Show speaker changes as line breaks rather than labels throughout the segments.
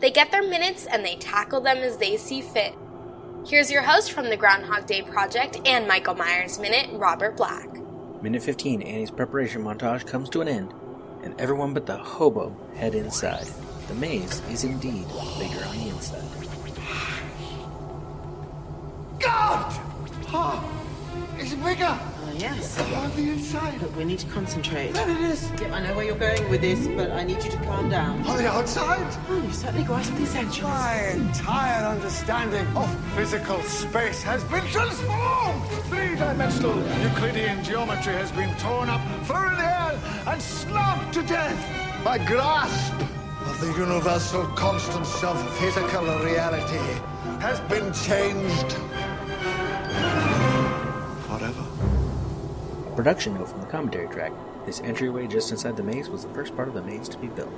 They get their minutes and they tackle them as they see fit. Here's your host from the Groundhog Day Project and Michael Myers Minute, Robert Black.
Minute 15, Annie's preparation montage comes to an end, and everyone but the hobo head inside. The maze is indeed bigger on the inside.
God! Oh, it's bigger
yes,
on the inside.
but we need to concentrate.
There it is.
Yep, I know where you're going with this, but I need you to calm down.
On the outside.
Oh, you certainly grasped the essentials.
My entire understanding of physical space has been transformed. Three-dimensional Euclidean geometry has been torn up, thrown in the air, and snubbed to death. My grasp of the universal constants of physical reality has been changed
production note from the commentary track. This entryway just inside the maze was the first part of the maze to be built.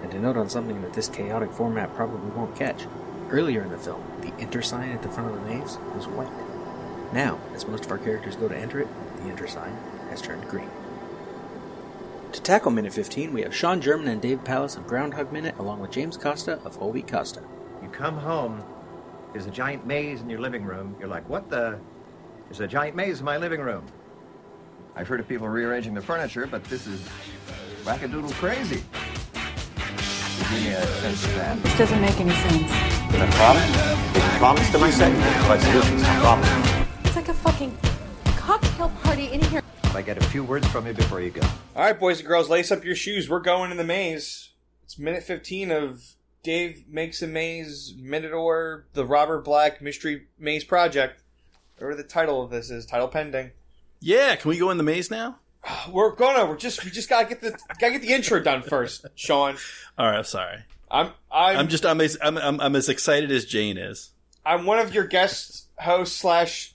And to note on something that this chaotic format probably won't catch. Earlier in the film, the enter sign at the front of the maze was white. Now, as most of our characters go to enter it, the enter sign has turned green. To tackle Minute 15, we have Sean German and Dave Pallas of Groundhog Minute, along with James Costa of Whole Costa.
You come home, there's a giant maze in your living room. You're like, what the? There's a giant maze in my living room. I've heard of people rearranging the furniture, but this is wackadoodle crazy. Give me a sense of that.
This doesn't make any sense.
The problem? The promise to my segment, but solutions to problem.
It's like a fucking cocktail party in here.
I get a few words from you before you go.
All right, boys and girls, lace up your shoes. We're going in the maze. It's minute 15 of Dave Makes a Maze, Minador, the Robert Black Mystery Maze Project. Whatever the title of this is, title pending.
Yeah, can we go in the maze now?
We're gonna. We're just. We just gotta get the gotta get the intro done first, Sean.
All right, I'm sorry.
I'm. I'm.
I'm just I'm as I'm, I'm, I'm as excited as Jane is.
I'm one of your guest hosts slash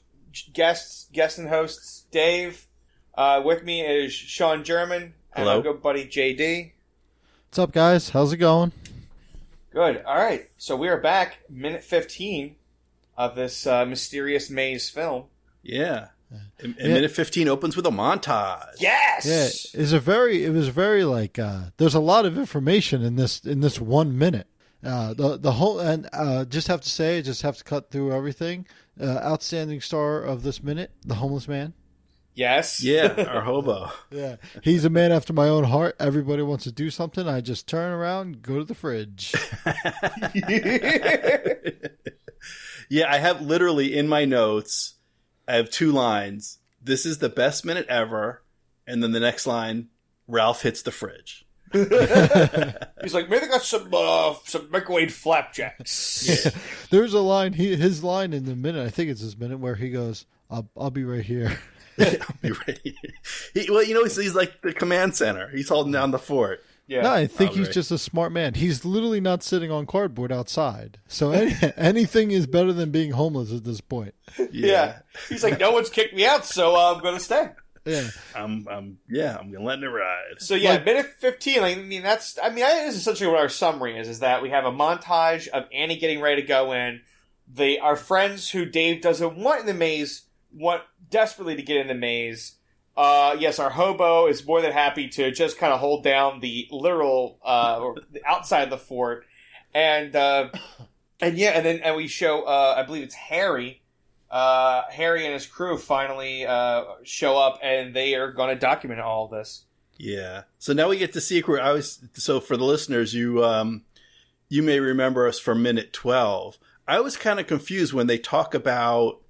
guests, guests and hosts, Dave. Uh, with me is Sean German and
Hello.
my good buddy JD.
What's up, guys? How's it going?
Good. All right. So we are back, minute 15 of this uh, mysterious maze film.
Yeah. And, and
Yeah.
minute 15 opens with a montage.
Yes.
Yeah, it's a very, it was very like, uh, there's a lot of information in this in this one minute. Uh, the the whole and uh, just have to say, just have to cut through everything. Uh, outstanding star of this minute, the homeless man.
Yes.
Yeah, our hobo.
Yeah, he's a man after my own heart. Everybody wants to do something. I just turn around, go to the fridge.
Yeah, I have literally in my notes, I have two lines. This is the best minute ever. And then the next line, Ralph hits the fridge.
He's like, maybe they got some uh, some microwave flapjacks.
There's a line, he his line in the minute. I think it's his minute where he goes, "I'll I'll be right here."
I'll be ready. He, well, you know, he's, he's like the command center. He's holding down the fort.
Yeah.
No, I think he's
right.
just a smart man. He's literally not sitting on cardboard outside. So any, anything is better than being homeless at this point.
yeah. He's like, no one's kicked me out, so uh, I'm gonna stay.
Yeah.
I'm, I'm, yeah, I'm letting it ride.
So yeah,
Like-
minute fifteen. I mean, that's. I mean, that is essentially what our summary is. Is that we have a montage of Annie getting ready to go in. They our friends who Dave doesn't want in the maze want desperately to get in the maze. Uh, yes, our hobo is more than happy to just kind of hold down the literal uh, or the outside of the fort, and uh, and yeah, and then and we show. Uh, I believe it's Harry. Uh, Harry and his crew finally uh, show up, and they are going to document all this.
Yeah. So now we get to see where I was. So for the listeners, you um, you may remember us from minute twelve. I was kind of confused when they talk about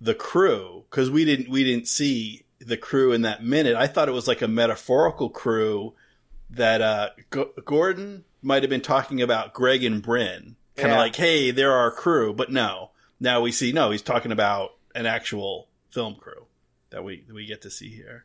the crew because we didn't we didn't see the crew in that minute. I thought it was like a metaphorical crew that uh, G- Gordon might have been talking about Greg and Bryn, kind of
Yeah.
like, hey, they're our crew. But no, now we see no, he's talking about an actual film crew that we that we get to see here.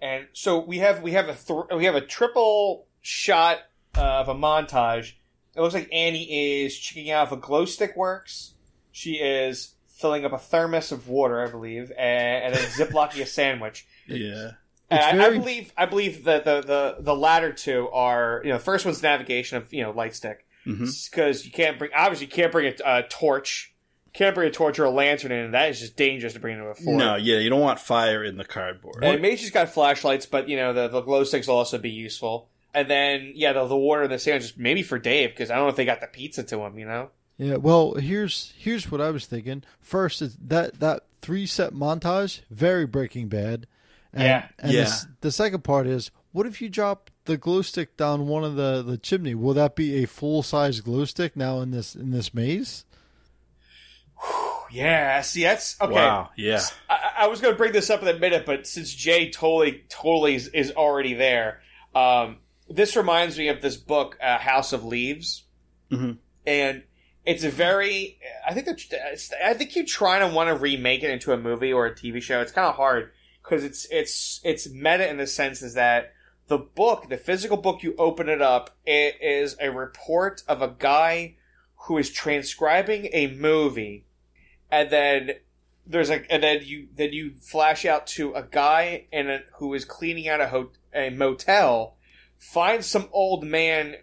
And so we have we have a th- we have a triple shot uh, of a montage. it looks like Annie is checking out if a glow stick works. She is filling up a thermos of water, I believe, and, and then ziplocking a sandwich.
Yeah.
And
It's
I, I believe I believe that the, the the latter two are you know the first one's navigation of you know light stick
mm-hmm.
because you can't bring obviously you can't bring a, a torch can't bring a torch or a lantern in and that is just dangerous to bring into a fort.
No, yeah, you don't want fire in the cardboard.
And Macy's got flashlights, but you know the, the glow sticks will also be useful. And then yeah, the, the water and the sandwiches maybe for Dave because I don't know if they got the pizza to him. You know.
Yeah, well, here's here's what I was thinking. First, is that that three set montage very Breaking Bad. And,
Yeah.
and
Yeah.
The, the second part is, what if you drop the glow stick down one of the, the chimney? Will that be a full size glow stick now in this in this maze?
Yeah. See, that's okay.
Wow. Yeah.
I, I was going to bring this up in a minute, but since Jay totally, totally is, is already there, um, this reminds me of this book, uh, House of Leaves,
Mhm.
and it's very. I think that I think you try to want to remake it into a movie or a TV show. It's kind of hard because it's it's it's meta in the sense is that the book, the physical book, you open it up, it is a report of a guy who is transcribing a movie, and then there's a and then you then you flash out to a guy in a, who is cleaning out a ho- a motel, finds some old man,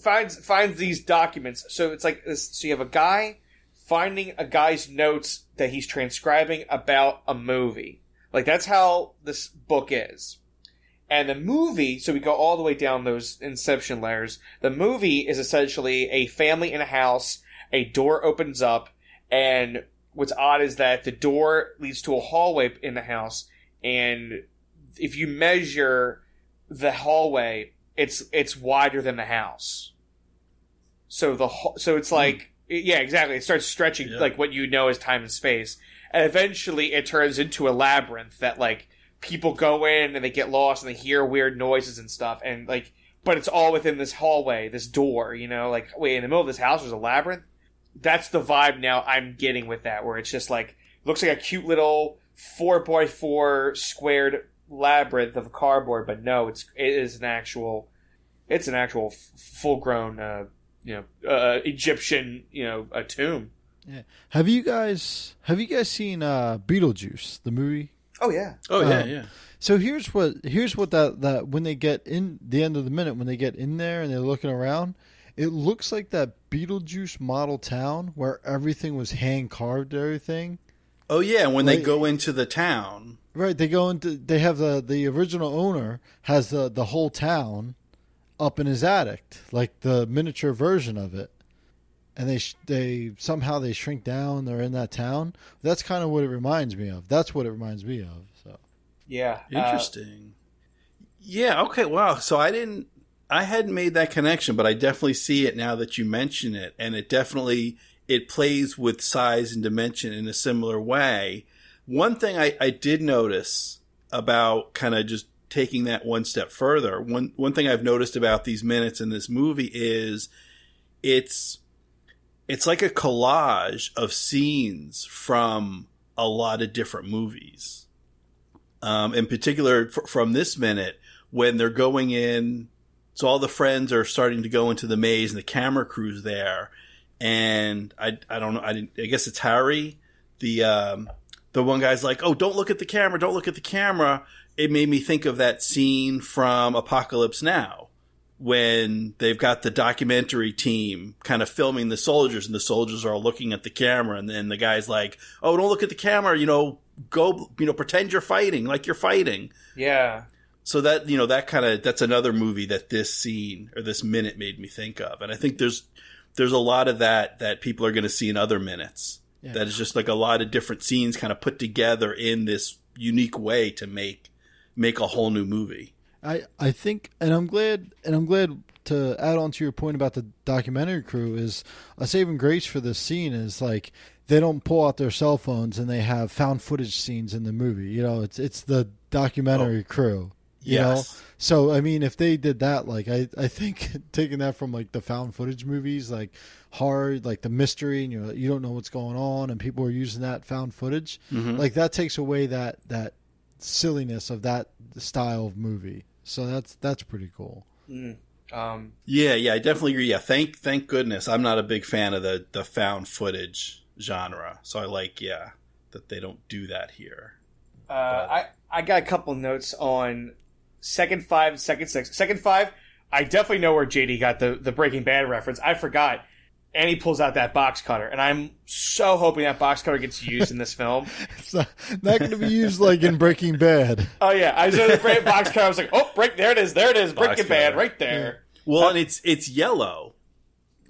finds finds these documents. So it's like this. So you have a guy finding a guy's notes that he's transcribing about a movie. Like that's how this book is. And the movie, so we go all the way down those inception layers. The movie is essentially a family in a house. A door opens up, and what's odd is that the door leads to a hallway in the house. And if you measure the hallway, it's it's wider than the house. So the ho- so it's hmm. like yeah, exactly. It starts stretching
Yeah.
like what you know as time and space, and eventually it turns into a labyrinth that like people go in and they get lost and they hear weird noises and stuff, and like, but it's all within this hallway, this door. You know, like wait, in the middle of this house there's a labyrinth. That's the vibe now I'm getting with that, where it's just like looks like a cute little four by four squared labyrinth of cardboard, but no, it's it is an actual, it's an actual full grown, uh, you know, uh, Egyptian, you know, a tomb.
Yeah. Have you guys have you guys seen uh, Beetlejuice the movie?
Oh yeah.
Oh yeah,
Um,
yeah.
So here's what here's what that that when they get in the end of the minute when they get in there and they're looking around, it looks like that Beetlejuice model town where everything was hand carved everything.
Oh yeah, when they go into the town.
Right, they go into they have the the original owner has the the whole town up in his attic, like the miniature version of it. And they sh- they somehow they shrink down. They're in that town. That's kind of what it reminds me of. That's what it reminds me of. So
Yeah. uh,
Interesting. yeah, okay, wow. So I didn't I hadn't made that connection, but I definitely see it now that you mention it and it definitely it plays with size and dimension in a similar way. One thing I, I did notice about kind of just taking that one step further, one one thing I've noticed about these minutes in this movie is it's it's like a collage of scenes from a lot of different movies. Um, in particular, f- from this minute, when they're going in, so all the friends are starting to go into the maze, and the camera crew's there, and I I don't know, I didn't, I guess it's Harry, the um, the one guy's like, oh, don't look at the camera, don't look at the camera. It made me think of that scene from Apocalypse Now when they've got the documentary team kind of filming the soldiers and the soldiers are all looking at the camera and then the guy's like, "Oh, don't look at the camera, you know, go, you know, pretend you're fighting like you're fighting."
Yeah.
So that, you know, that kind of that's another movie that this scene or this minute made me think of. And I think there's there's a lot of that that people are going to see in other minutes.
Yeah.
That is just like a lot of different scenes kind of put together in this unique way to make make a whole new movie.
I I think, and I'm glad, and I'm glad to add on to your point about the documentary crew is a saving grace for this scene is like they don't pull out their cell phones and they have found footage scenes in the movie. You know, it's it's the documentary oh. crew. You
Yes.
know, so I mean, if they did that, like I I think taking that from like the found footage movies, like horror, like the mystery, and you you don't know what's going on, and people are using that found footage,
Mhm.
like that takes away that that silliness of that style of movie. So that's that's pretty cool.
Mm. Um,
Yeah, yeah, I definitely agree. Yeah, thank thank goodness. I'm not a big fan of the the found footage genre, so I like yeah that they don't do that here.
uh, I I got a couple notes on second five, second six, second five. I definitely know where JD got the the Breaking Bad reference. I forgot. And he pulls out that box cutter, and I'm so hoping that box cutter gets used in this film.
It's not, not going to be used like in Breaking Bad.
Oh yeah, I saw the great box cutter. I was like, oh, break there it is, there it is,
Box
Breaking Bad,
cutter.
right there.
Well, and it's it's yellow,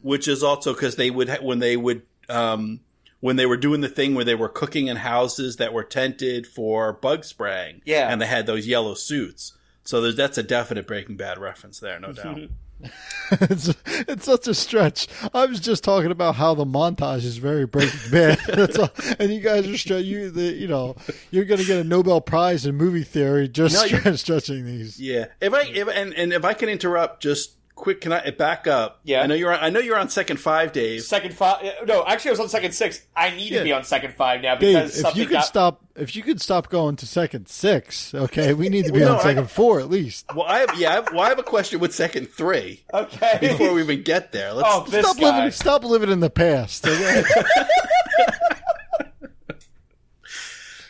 which is also because they would ha- when they would um when they were doing the thing where they were cooking in houses that were tented for bug spraying.
Yeah.
and they had those yellow suits. So there's, that's a definite Breaking Bad reference there, no doubt.
it's, it's such a stretch. I was just talking about how the montage is very Breaking Bad. That's all, and you guys are stre- you the you know you're going to get a Nobel Prize in movie theory just
No,
stretching these.
Yeah. If I if, and and if I can interrupt, just quick, can I uh, back up?
Yeah.
I know you're on, I know you're on second five, Dave.
Second five, no, actually, I was on second six. I need
Yeah.
to be on second five now
Dave,
because
if you could
got.
stop, if you could stop going to second six, okay, we need to be
Well,
on
no, I-
second four at least.
Well, I have, yeah, I have, well, I have a question with second three
Okay.
before we even get there. Let's,
oh,
Stop
guy.
living, stop living in the past. okay?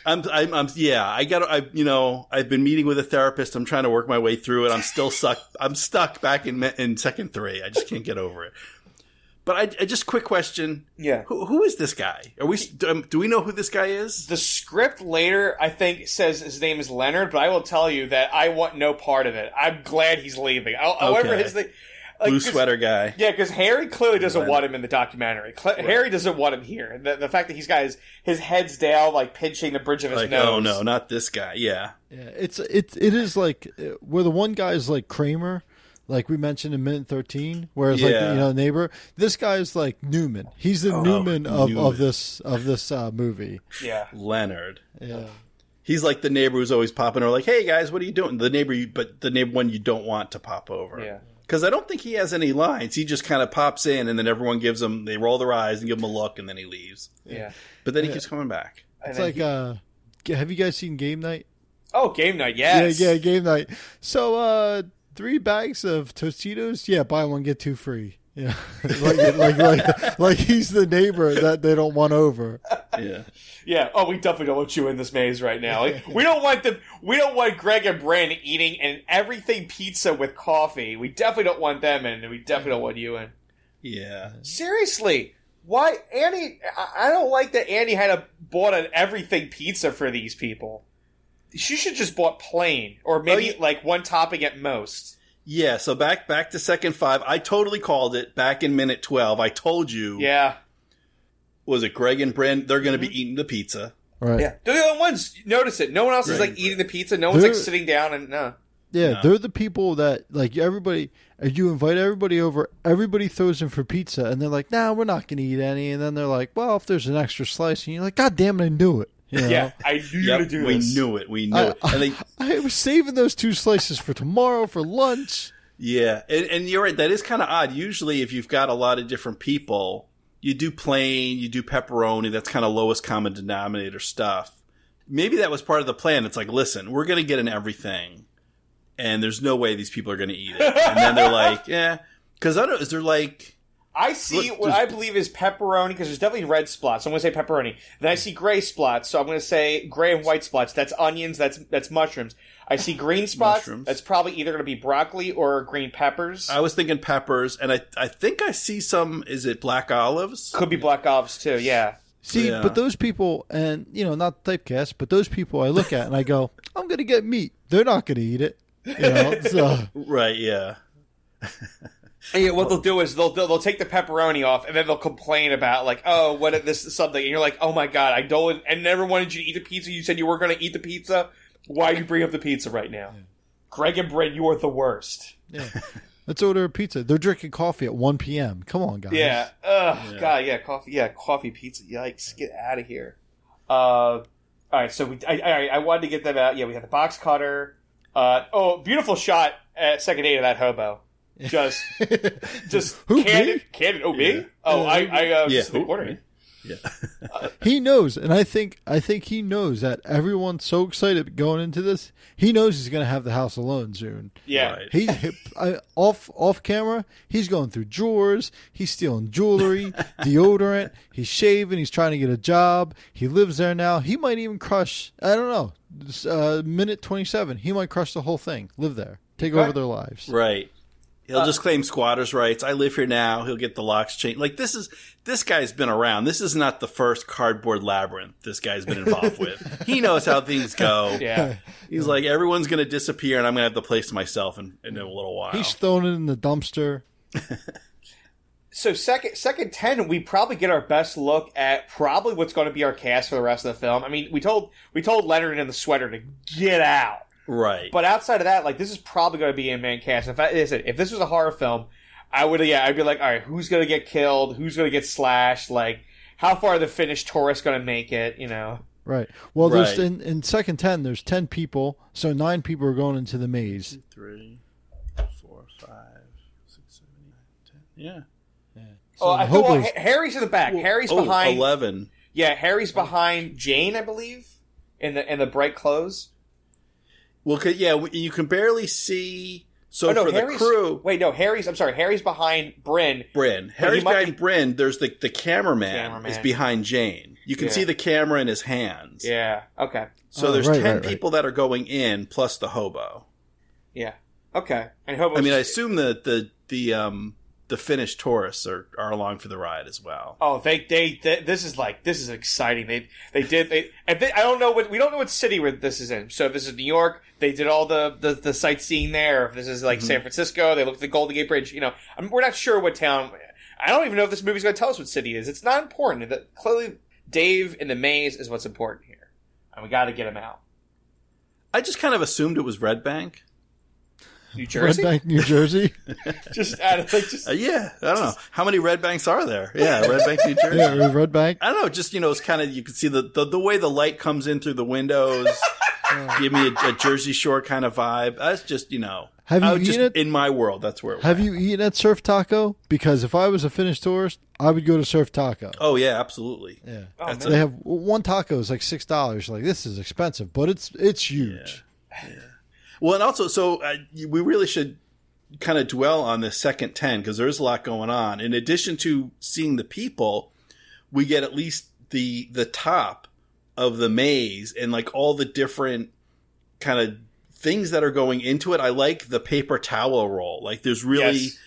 I'm, I'm, I'm, yeah, I got, I, you know, I've been meeting with a therapist. I'm trying to work my way through it. I'm still stuck. I'm stuck back in in second three. I just can't get over it. But I, I just quick question.
Yeah.
Who, who is this guy? Are we? Um, do we know who this guy is?
The script later, I think, says his name is Leonard, but I will tell you that I want no part of it. I'm glad he's leaving. However,
Okay.
his thing. Like,
Blue
'cause-
sweater guy.
Yeah, because Harry clearly doesn't
Leonard.
want him in the documentary. Cl- Harry doesn't want him here. The, the fact that he's got his, his head's down, like pinching the bridge of his
Like,
nose.
oh no, not this guy. Yeah.
Yeah, it's it it is like uh, where the one guy is like Kramer, like we mentioned in minute thirteen, whereas like
Yeah.
you know neighbor, this guy is like Newman. He's the
Oh,
Newman of
Newman.
of this of this uh, movie.
Yeah.
Leonard.
Yeah,
He's like the neighbor who's always popping over, like, "Hey guys, what are you doing?" The neighbor, you, but the neighbor one you don't want to pop over.
Yeah.
Because I don't think he has any lines. He just kind of pops in, and then everyone gives him, they roll their eyes and give him a look, and then he leaves.
Yeah.
But then he
Yeah.
keeps coming back.
It's like
he-
uh, have you guys seen Game Night?
oh, game night, yes.
Yeah, yeah, Game Night. So uh, three bags of Tostitos. Yeah, buy one get two free. Yeah, like, like like like he's the neighbor that they don't want over.
Yeah.
Yeah. Oh, we definitely don't want you in this maze right now. Like, we don't want them. We don't want Greg and Brandon eating and everything pizza with coffee. We definitely don't want them in. and We definitely don't want you in.
Yeah.
Seriously, why Annie? I I don't like that Annie had a bought an everything pizza for these people. She should just bought plain or maybe
Oh, yeah.
like one topping at most.
Yeah. So back back to second five. I totally called it back in minute twelve. I told you.
Yeah,
Was it Greg and Brent? They're going to be eating the pizza.
Right.
yeah. They're the only ones. Notice it. No one else is like eating the pizza. No one's like sitting down and no.
Yeah,
No.
they're the people that like everybody. uh, You invite everybody over, everybody throws in for pizza, and they're like, "Nah, we're not going to eat any." And then they're like, "Well, if there's an extra slice," and you're like, "God damn it, I knew it." You know?
Yeah, I knew you
Yep,
to do
we
this.
knew it. We knew
I,
it. And they,
I, I was saving those two slices for tomorrow for lunch.
Yeah, and, and you're right. That is kind of odd. Usually, if you've got a lot of different people, you do plain, you do pepperoni. That's kind of lowest common denominator stuff. Maybe that was part of the plan. It's like, listen, we're going to get in everything, and there's no way these people are going to eat it. And then they're like, yeah, because I don't. Is there like,
I see
Look,
what I believe is pepperoni because there's definitely red spots. So I'm going to say pepperoni. Then I see gray spots, so I'm going to say gray and white spots. That's onions. That's that's mushrooms. I see green spots.
Mushrooms.
That's probably either going to be broccoli or green peppers.
I was thinking peppers, and I I think I see some. Is it black olives?
Could be black olives too. Yeah.
See,
Yeah.
but those people, and you know, not typecast, but those people I look at and I go, "I'm going to get meat." They're not going to eat it. You know, so
Right. Yeah.
And yeah, what they'll do is they'll, they'll they'll take the pepperoni off and then they'll complain about like, oh, what if this is something, and you're like, oh my god, I don't, I never wanted you to eat the pizza. You said you were going to eat the pizza. Why do you bring up the pizza right now? Greg and Brent, you are the worst.
yeah. Let's order a pizza. They're drinking coffee at 1 p.m. Come on, guys.
Yeah. Ugh.
Yeah.
God. Yeah. Coffee. Yeah. Coffee. Pizza. Yikes. Get out of here. Uh. All right. So we. I. I, I wanted to get them out. Yeah. We had the box cutter. Uh. Oh, beautiful shot at second eight of that hobo. Just. just
Who,
candid.
me?
Candid. Oh, me.
Yeah.
Oh, I. I. Uh,
Yeah,
just in the
who, me? Yeah.
he knows, and I think I think he knows that everyone's so excited going into this. He knows he's going to have the house alone soon.
Yeah.
Right.
He, he I, off off camera, he's going through drawers. He's stealing jewelry, deodorant. He's shaving. He's trying to get a job. He lives there now. He might even crush. I don't know. Uh, minute twenty seven. He might crush the whole thing. Live there. Take over their lives.
Right. He'll
Uh,
just claim squatters' rights. I live here now. He'll get the locks changed. Like this is this guy's been around. This is not the first cardboard labyrinth this guy's been involved with. He knows how things go.
Yeah.
He's like everyone's going to disappear, and I'm going to have the place to myself in, in a little while.
He's throwing it in the dumpster.
So second second ten, we probably get our best look at probably what's going to be our cast for the rest of the film. I mean, we told we told Leonard in the sweater to get out.
Right.
But outside of that, like this is probably going to be a main cast. If I listen, if this was a horror film, I would yeah, I'd be like, all right, who's going to get killed? Who's going to get slashed? Like, how far are the Finnish tourists going to make it? You know?
Right. Well, there's
Right.
in, in second ten. There's ten people, so nine people are going into the maze.
Three, four, five, six, seven, eight, ten. Yeah.
Oh, so
oh, I think well, Harry's in the back. Harry's
oh,
behind.
11.
Yeah, Harry's behind Jane, I believe, in the in the bright clothes.
Well, 'cause- yeah, you can barely see. So
oh no,
for
Harry's,
the crew,
Wait, no, Harry's. I'm sorry, Harry's behind Bryn.
Bryn. Harry's
might
behind Bryn. There's the the cameraman,
Cameraman.
is behind Jane. You can
Yeah.
see the camera in his hands.
Yeah. Okay.
So
Oh,
there's
right,
ten
right, right.
people that are going in plus the hobo.
Yeah. Okay. And Hobo's
I mean, I assume that the the um the Finnish tourists are, are along for the ride as well.
Oh, they, they, they, this is like, this is exciting. They, they did, they, and they, I don't know what, we don't know what city where this is in. So if this is New York, they did all the, the, the sightseeing there. If this is like mm-hmm. San Francisco, they looked at the Golden Gate Bridge, you know, I mean, we're not sure what town. I don't even know if this movie's going to tell us what city it is. It's not important. That clearly Dave in the maze is what's important here. And we got to get him out.
I just kind of assumed it was Red Bank.
New Jersey, Red
Bank, New Jersey.
just out of, like, just,
Uh, yeah, I don't know how many Red Banks are there. Yeah, Red Bank, New Jersey.
yeah, Red Bank.
I don't know. Just you know, it's kind of you can see the, the the way the light comes in through the windows. give me a, a Jersey Shore kind of vibe. That's just you know.
Have you
would just,
eaten
in my world? That's where. It
Have
went.
you eaten at Surf Taco? Because if I was a Finnish tourist, I would go to Surf Taco.
Oh yeah, absolutely.
Yeah,
Oh,
they have one taco is like six dollars. Like this is expensive, but it's it's huge.
Well, and also, so uh, we really should kind of dwell on the second 10 because there's a lot going on. In addition to seeing the people, we get at least the the top of the maze and like all the different kind of things that are going into it. I like the paper towel roll. Like there's really
Yes.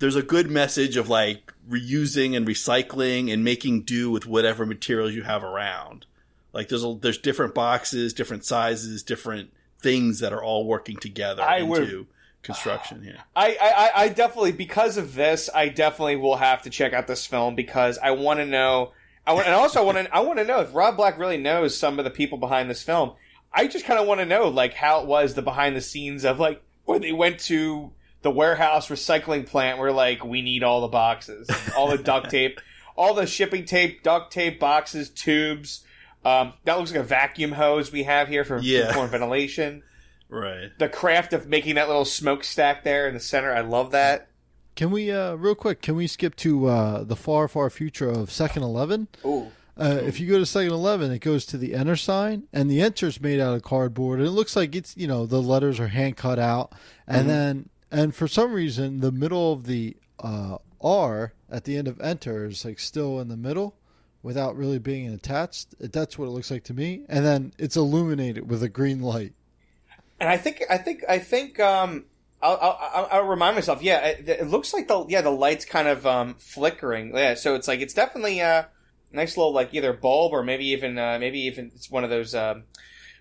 there's a good message of like reusing and recycling and making do with whatever materials you have around. Like there's a, there's different boxes, different sizes, different things that are all working together
I
into
would-
construction here.
I, I, I definitely because of this, I definitely will have to check out this film because I want to know. I want, and also I want to, I want to know if Rob Black really knows some of the people behind this film. I just kind of want to know like how it was the behind the scenes of like when they went to the warehouse recycling plant where like we need all the boxes, all the duct tape, all the shipping tape, duct tape, boxes, tubes. Um, that looks like a vacuum hose we have here for,
Yeah.
for ventilation.
Right.
The craft of making that little smokestack there in the center, I love that.
Can we uh real quick? Can we skip to uh the far far future of Second Eleven?
Ooh.
Uh, if you go to Second Eleven, it goes to the enter sign, and the enter's made out of cardboard, and it looks like it's you know the letters are hand cut out, and
Mm-hmm.
then and for some reason the middle of the uh, R at the end of enter is like still in the middle, without really being attached. That's what it looks like to me, and then it's illuminated with a green light.
And I think, I think, I think, um, I'll, I'll, I'll remind myself. Yeah, it, it looks like the yeah the light's kind of um flickering. Yeah, so it's like it's definitely a nice little like either bulb or maybe even uh, maybe even it's one of those um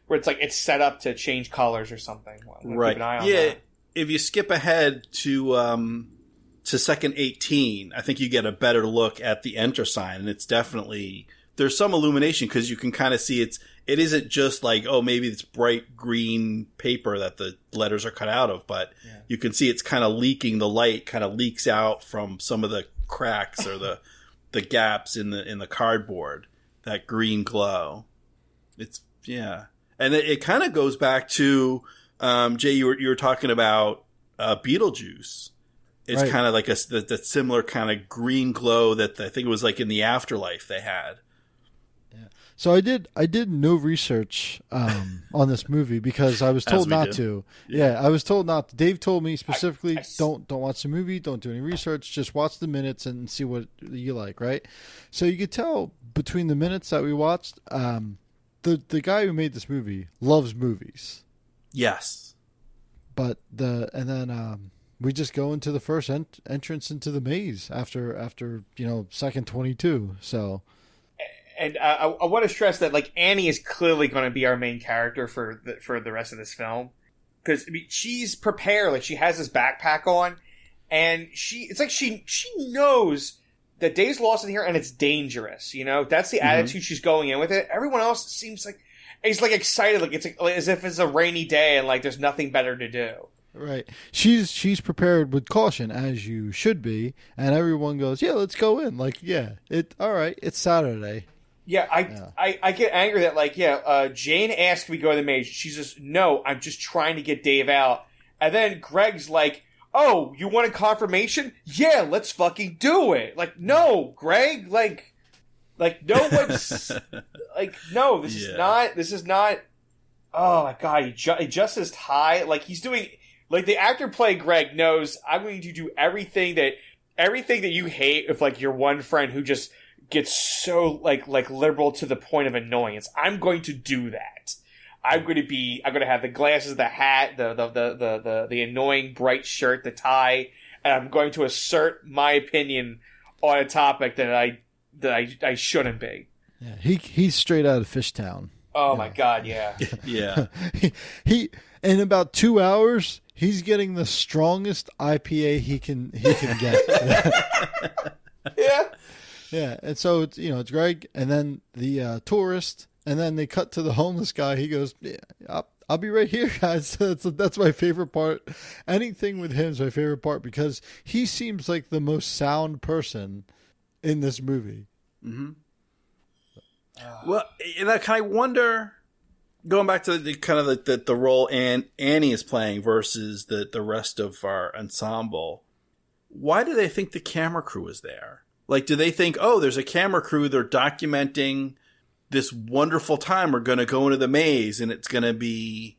where it's like it's set up to change colors or something. Well, we'll
Right.
Keep an eye on
Yeah.
that.
If you skip ahead to um to second 18, I think you get a better look at the enter sign and it's definitely there's some illumination because you can kind of see it's it isn't just like oh maybe it's bright green paper that the letters are cut out of but you can see it's kind of leaking the light kind of leaks out from some of the cracks or the the gaps in the in the cardboard that green glow. It's yeah. And it, it kind of goes back to um, Jay, you were you were talking about uh, Beetlejuice, It's
Right.
kind of like a that, that similar kind of green glow that I think it was like in the afterlife they had. Yeah.
So I did I did no research um, on this movie because I was told not
do.
to. Yeah. I was told not. to. Dave told me specifically don't don't watch the movie, don't do any research, just watch the minutes and see what you like, right? So you could tell between the minutes that we watched, um, the the guy who made this movie loves movies,
Yes.
but the and then um, we just go into the first ent- entrance into the maze after after you know second twenty two. So
and I, I want to stress that like Annie is clearly going to be our main character for the, for the rest of this film because I mean, she's prepared like she has this backpack on and she it's like she she knows that Dave's lost in here and it's dangerous you know that's the
Mhm.
attitude she's going in with it everyone else seems like he's like excited like it's like, as if it's a rainy day and like there's nothing better to do
Right. She's she's prepared with caution as you should be, and everyone goes, "Yeah, let's go in." Like, yeah, it all right. It's Saturday.
Yeah, I, I I get angry that like yeah, uh, Jane asked me to go to the maze. She's just no, I'm just trying to get Dave out. And then Greg's like, "Oh, you want a confirmation? Yeah, let's fucking do it." Like, no, Greg, like, like no one's like, no, this
Yeah.
is not. This is not. Oh my god, he, ju- he just as high. Like he's doing. Like the actor playing Greg knows I'm going to do everything that everything that you hate with like your one friend who just gets so like like liberal to the point of annoyance. I'm going to do that. I'm going to be. I'm going to have the glasses, the hat, the the the the the, the annoying bright shirt, the tie, and I'm going to assert my opinion on a topic that I that I I shouldn't be.
Yeah, he he's straight out of Fishtown.
Oh my god, yeah.
Yeah.
he, he in about two hours, he's getting the strongest IPA he can he can get.
yeah.
Yeah, and so it's you know it's Greg, and then the uh, tourist, and then they cut to the homeless guy. He goes, yeah, I'll, I'll be right here, guys." That's that's my favorite part. Anything with him is my favorite part because he seems like the most sound person in this movie.
Mm-hmm. Well, and I kind of wonder, going back to the kind of the, the, the role Ann, Annie is playing versus the, the rest of our ensemble, why do they think the camera crew is there? Like, do they think, oh, there's a camera crew, they're documenting this wonderful time, we're going to go into the maze and it's going to be,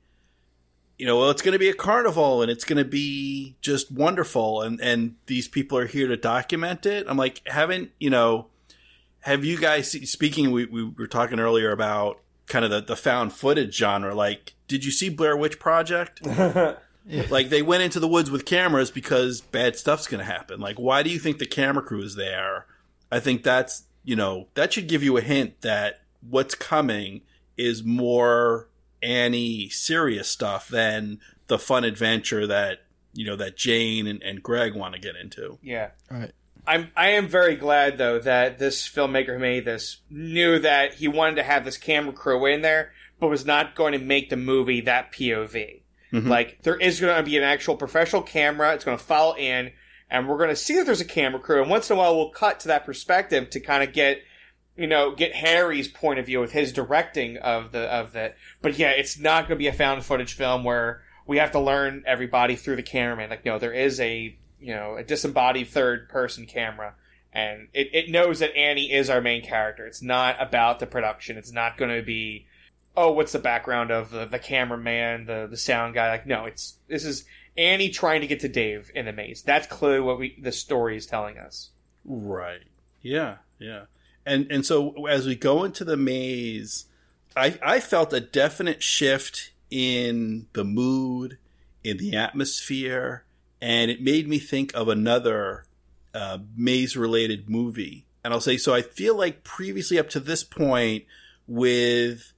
you know, well, it's going to be a carnival and it's going to be just wonderful. And, and these people are here to document it. I'm like, haven't, you know, have you guys speaking we, we were talking earlier about kind of the, the found footage genre like did you see blair witch project like they went into the woods with cameras because bad stuff's going to happen like why do you think the camera crew is there i think that's you know that should give you a hint that what's coming is more annie serious stuff than the fun adventure that you know that jane and, and greg want to get into
Yeah.
Right.
I'm I am very glad though that this filmmaker who made this knew that he wanted to have this camera crew in there, but was not going to make the movie that POV.
Mhm.
Like there is going to be an actual professional camera. It's going to follow in, and we're going to see that there's a camera crew. And once in a while, we'll cut to that perspective to kind of get, you know, get Harry's point of view with his directing of the of that. But yeah, it's not going to be a found footage film where we have to learn everybody through the cameraman. Like no, there is a you know a disembodied third person camera. And it, it knows that Annie is our main character. It's not about the production. It's not going to be oh, what's the background of the, the cameraman, the the sound guy? Like, no, it's this is Annie trying to get to Dave in the maze. That's clearly what we the story is telling us.
Right. Yeah. Yeah. And and so as we go into the maze, I I felt a definite shift in the mood, in the atmosphere, and it made me think of another uh, maze related movie. And I'll say so. I feel like previously up to this point, with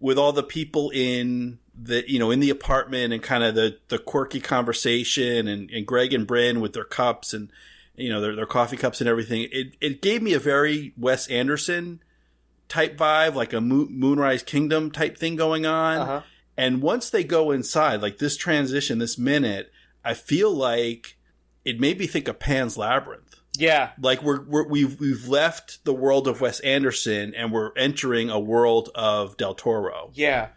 with all the people in the you know in the apartment and kind of the the quirky conversation and, and Greg and Bryn with their cups and you know their their coffee cups and everything. It it gave me a very Wes Anderson type vibe, like a Mo- Moonrise Kingdom type thing going on.
Uh-huh.
And once they go inside, like this transition, this minute, I feel like it made me think of Pan's Labyrinth.
Yeah,
Like we're, we're we've we've left the world of Wes Anderson and we're entering a world of Del Toro.
yeah,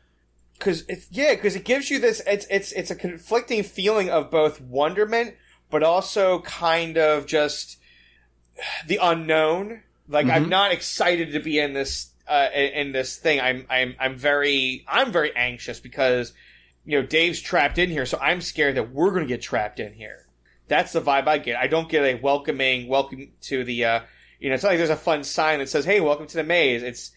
because it's yeah, because it gives you this. It's it's it's a conflicting feeling of both wonderment, but also kind of just the unknown. Like I'm
Mhm.
not excited to be in this uh, in this thing. I'm I'm I'm very I'm very anxious because you know Dave's trapped in here, so I'm scared that we're going to get trapped in here. That's the vibe I get. I don't get a welcoming welcome to the uh, you know. It's not like there's a fun sign that says, "Hey, welcome to the maze." It's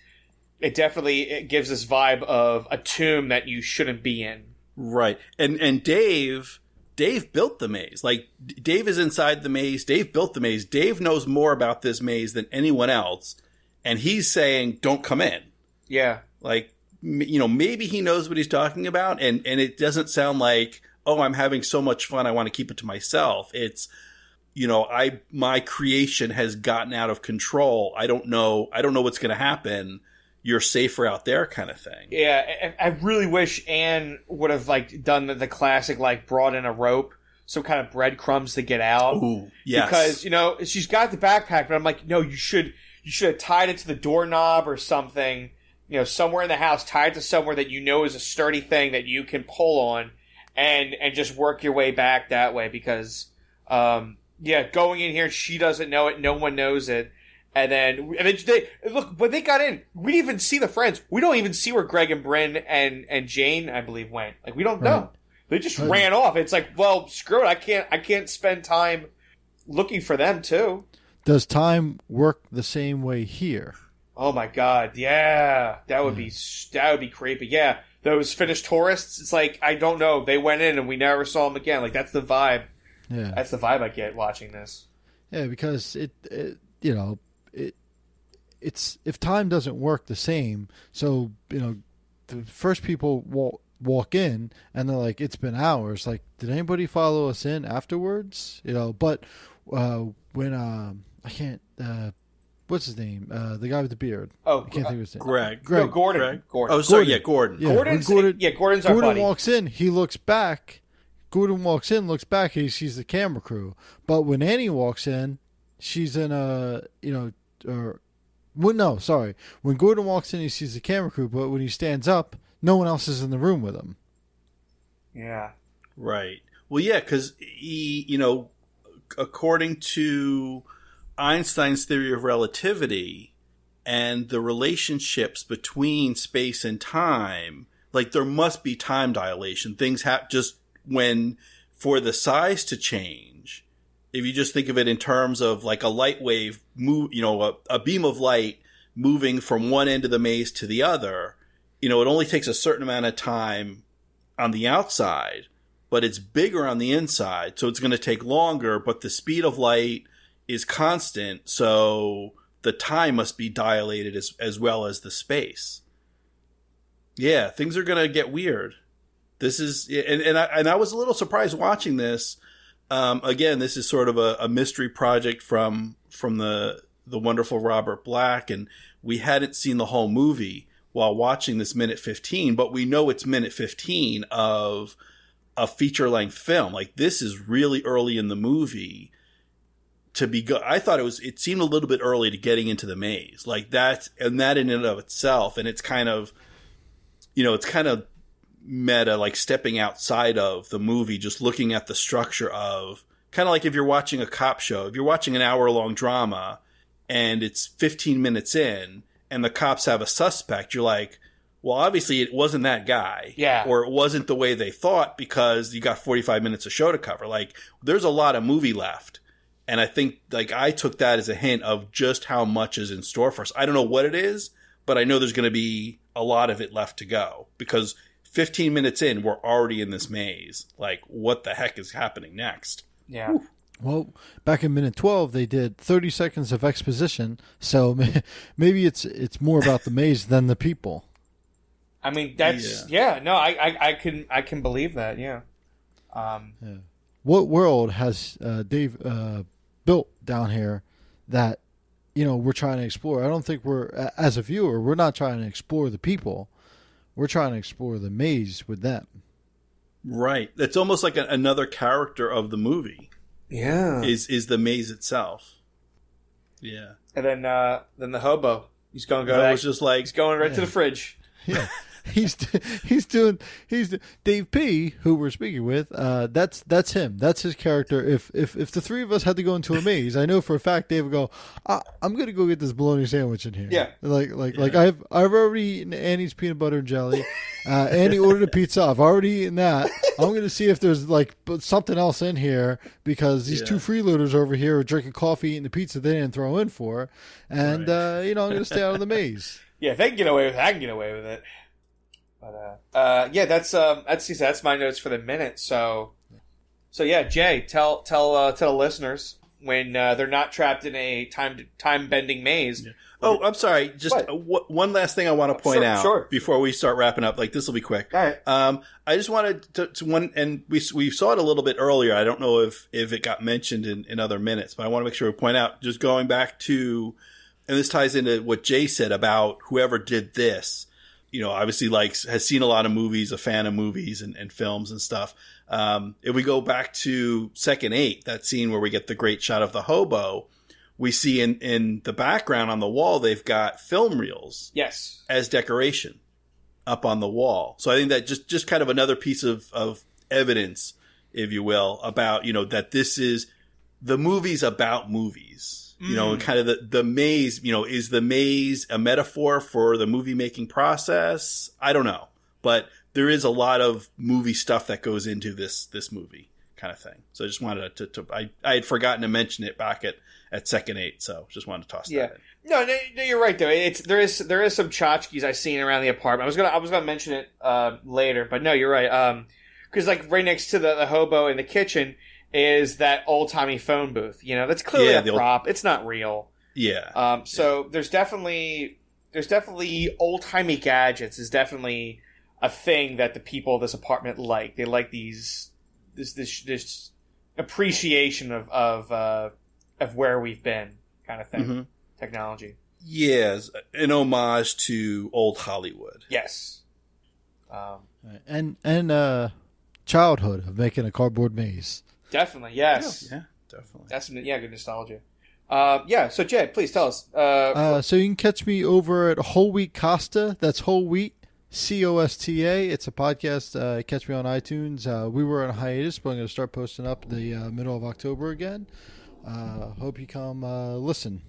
it definitely it gives this vibe of a tomb that you shouldn't be in.
Right. And and Dave Dave built the maze. Like Dave is inside the maze. Dave built the maze. Dave knows more about this maze than anyone else, and he's saying, "Don't come in."
Yeah.
Like you know, maybe he knows what he's talking about and and it doesn't sound like, "Oh, I'm having so much fun. I want to keep it to myself." It's you know, I my creation has gotten out of control. I don't know. I don't know what's going to happen. You're safer out there, kind of thing.
Yeah, I, I really wish Anne would have like done the, the classic, like brought in a rope, some kind of breadcrumbs to get out.
Ooh, yes.
Because you know she's got the backpack, but I'm like, no, you should you should have tied it to the doorknob or something. You know, somewhere in the house, tied to somewhere that you know is a sturdy thing that you can pull on, and and just work your way back that way. Because, um, yeah, going in here, she doesn't know it, no one knows it. And then, and then they look when they got in. We didn't even see the friends. We don't even see where Greg and Bryn and and Jane, I believe, went. Like we don't know. They just
Right.
ran off. It's like, well, screw it. I can't. I can't spend time looking for them too.
Does time work the same way here?
Oh my god, yeah, that would be that would be creepy. Yeah, those Finnish tourists. It's like I don't know. They went in and we never saw them again. Like that's the vibe.
Yeah.
That's the vibe I get watching this.
Yeah, because it, it you know, it it's if time doesn't work the same, so you know, the first people walk walk in and they're like, it's been hours. Like, did anybody follow us in afterwards? You know, but uh, when um, I can't, uh, what's his name? Uh, the guy with the beard.
Oh,
I can't think of his name.
Greg.
Greg.
No, Gordon.
Greg?
Gordon.
Oh, sorry, yeah, Gordon.
Yeah,
Gordon's
Gordon,
yeah, Gordon's our
Gordon
buddy.
walks in, he looks back. Gordon walks in, looks back, he sees the camera crew. But when Annie walks in, she's in a you know, or well, no, sorry. When Gordon walks in, he sees the camera crew, but when he stands up, no one else is in the room with him.
Yeah.
Right. Well, yeah, because he, you know, according to Einstein's theory of relativity and the relationships between space and time, like there must be time dilation. Things have just when for the size to change. If you just think of it in terms of like a light wave move, you know, a, a beam of light moving from one end of the maze to the other, you know, it only takes a certain amount of time on the outside, but it's bigger on the inside, so it's going to take longer, but the speed of light is constant, so the time must be dilated as, as well as the space. Yeah, things are to get weird. This is, and, and, I, and I was a little surprised watching this. Um, again, this is sort of a, a mystery project from, from the, the wonderful Robert Black, and we hadn't seen the whole movie while watching this minute 15, but we know it's minute 15 of a feature length film. Like this is really early in the movie to be good. I thought it was it seemed a little bit early to getting into the maze. Like that and that in and of itself and it's kind of you know, it's kind of meta like stepping outside of the movie just looking at the structure of kind of like if you're watching a cop show, if you're watching an hour long drama and it's 15 minutes in and the cops have a suspect, you're like, well, obviously it wasn't that guy.
Yeah.
Or it wasn't the way they thought because you got 45 minutes of show to cover. Like, there's a lot of movie left. And I think, like, I took that as a hint of just how much is in store for us. I don't know what it is, but I know there's going to be a lot of it left to go because 15 minutes in, we're already in this maze. Like, what the heck is happening next?
Yeah.
Well, back in minute twelve, they did thirty seconds of exposition, so maybe it's it's more about the maze than the people.
I mean, that's yeah. no, I, I I can I can believe that. Yeah. Um.
Yeah. What world has uh, Dave uh, built down here that you know we're trying to explore? I don't think we're as a viewer we're not trying to explore the people. We're trying to explore the maze with them.
Right. It's almost like a, another character of the movie.
Yeah.
Is is the maze itself. Yeah.
And then uh then the hobo. He's going to go.
That
back-
was just like
he's going right to the fridge.
Yeah. he's he's doing he's Dave P, who we're speaking with. Uh, that's that's him. That's his character. If if if the three of us had to go into a maze, I know for a fact Dave would go. I, I'm gonna go get this bologna sandwich in here.
Yeah.
like like like I've I've already eaten Annie's peanut butter and jelly. Uh, Annie ordered a pizza. I've already eaten that. I'm gonna see if there's like something else in here because these
Yeah.
two freeloaders over here are drinking coffee, eating the pizza they didn't throw in for, and uh, you know I'm gonna stay out of the maze.
Yeah, if they can get away with it, I can get away with it. But uh, uh, yeah, that's um, that's that's my notes for the minute. So, so yeah, Jay, tell tell uh, tell the listeners when uh, they're not trapped in a time time bending maze.
Oh, I'm sorry. Just uh, one last thing I want to point
Sure,
out
sure.
before we start wrapping up. Like this will be quick.
All right.
Um, I just wanted to, to one, and we we saw it a little bit earlier. I don't know if if it got mentioned in, in other minutes, but I want to make sure we point out. Just going back to, and this ties into what Jay said about whoever did this. You know, obviously, likes has seen a lot of movies, a fan of movies and, and films and stuff. Um, if we go back to Second Eight, that scene where we get the great shot of the hobo, we see in in the background on the wall they've got film reels
Yes.
as decoration up on the wall. So I think that just just kind of another piece of of evidence, if you will, about you know that this is the movie's about movies. You know,
Mm.
kind of the the maze. You know, is the maze a metaphor for the movie making process? I don't know, but there is a lot of movie stuff that goes into this this movie kind of thing. So I just wanted to, to I I had forgotten to mention it back at at second eight, so just wanted to toss
Yeah.
that in.
No, no, no, you're right though. It's there is there is some tchotchkes I've seen around the apartment. I was gonna I was gonna mention it uh, later, but no, you're right. Um, because like right next to the, the hobo in the kitchen is that old timey phone booth. You know, that's clearly
Yeah,
a
the old-
prop. It's not real.
Yeah.
Um, so there's definitely there's definitely old timey gadgets is definitely a thing that the people of this apartment like. They like these this this this appreciation of of uh, of where we've been kind of thing.
Mhm.
Technology.
Yes, an homage to old Hollywood.
Yes. Um,
and and uh, childhood of making a cardboard maze.
Definitely. Yes.
Yeah, definitely.
That's some, yeah, good nostalgia. Uh, yeah. So Jay, please tell us. Uh,
Uh, so you can catch me over at Whole Wheat Costa. That's Whole Wheat, C O S T A. It's a podcast. Uh, catch me on iTunes. Uh, we were on a hiatus, but I'm going to start posting up the uh, middle of October again. Uh, hope you come uh, listen.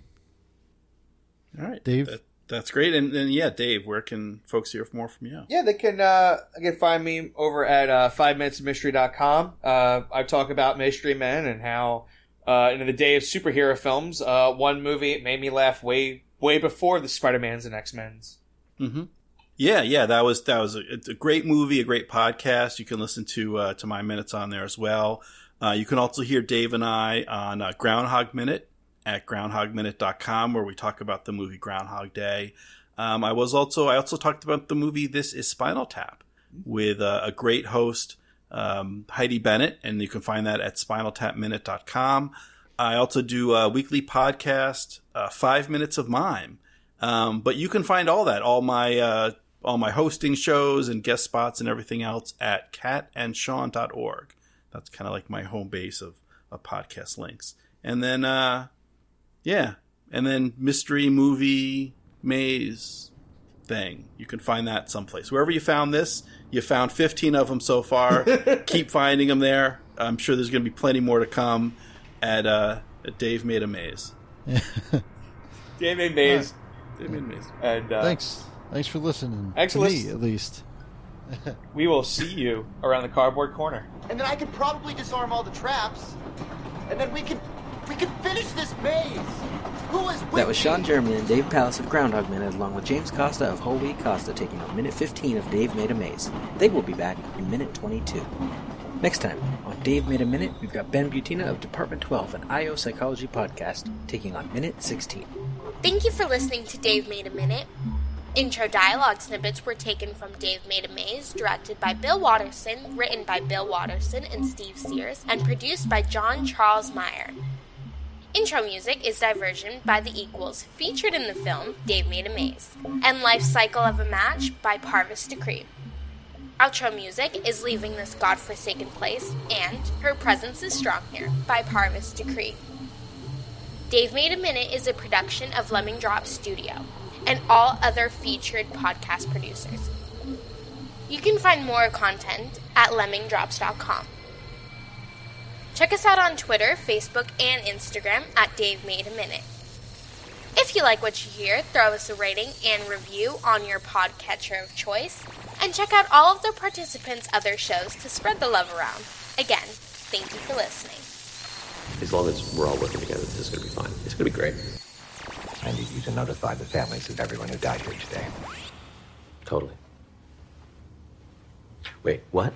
All right,
Dave?
That, that's great. And, and yeah, Dave, where can folks hear more from you?
Yeah, they can uh, can find me over at uh, five minutes of mystery.com. Uh, I talk about Mystery Men and how uh, in the day of superhero films, uh, one movie made me laugh way way before the Spider Mans and X Men's.
Mm-hmm. Yeah, yeah, that was that was a, a great movie, a great podcast. You can listen to uh, to my minutes on there as well. Uh, you can also hear Dave and I on uh, Groundhog Minute at groundhogminute.com where we talk about the movie Groundhog Day. Um, I was also I also talked about the movie This Is Spinal Tap with uh, a great host um, Heidi Bennett, and you can find that at spinaltapminute.com. I also do a weekly podcast, uh, Five Minutes of Mime. Um, but you can find all that, all my uh, all my hosting shows and guest spots and everything else at catandshawn.org. That's kind of like my home base of, of podcast links. And then, uh, yeah, and then mystery movie maze thing. You can find that someplace. Wherever you found this, you found 15 of them so far. Keep finding them there. I'm sure there's going to be plenty more to come at, uh, at Dave Made a Maze.
David Mays.
Dave Made a Maze.
And uh,
Thanks. Thanks for listening.
Thanks
to
for
me,
listening.
at least.
we will see you around the cardboard corner.
And then I could probably disarm all the traps. And then we could we could finish this maze. Who is with
That was? Sean German and Dave Pallas of Groundhog Minute, along with James Costa of Whole Wheat Costa, taking on minute 15 of Dave Made a Maze. They will be back in minute 22. Next time on Dave Made a Minute, we've got Ben Butina of Department 12, an IO Psychology podcast, taking on minute 16.
Thank you for listening to Dave Made a Minute. Intro dialogue snippets were taken from Dave Made a Maze, directed by Bill Watterson, written by Bill Watterson and Steve Sears, and produced by John Charles Meyer. Intro music is Diversion by The Equals, featured in the film Dave Made a Maze, and Life Cycle of a Match by Parvus Decree. Outro music is Leaving This Godforsaken Place and Her Presence is Strong Here by Parvus Decree. Dave Made a Minute is a production of Lemming Drop Studio and all other featured podcast producers. You can find more content at lemmingdrops.com. Check us out on Twitter, Facebook, and Instagram at Dave Made a Minute. If you like what you hear, throw us a rating and review on your podcatcher of choice, and check out all of the participants' other shows to spread the love around. Again, thank you for listening.
As long as we're all working together, this is going to be fine. It's going to be great.
I need you to notify the families of everyone who died here today.
Totally. Wait, what?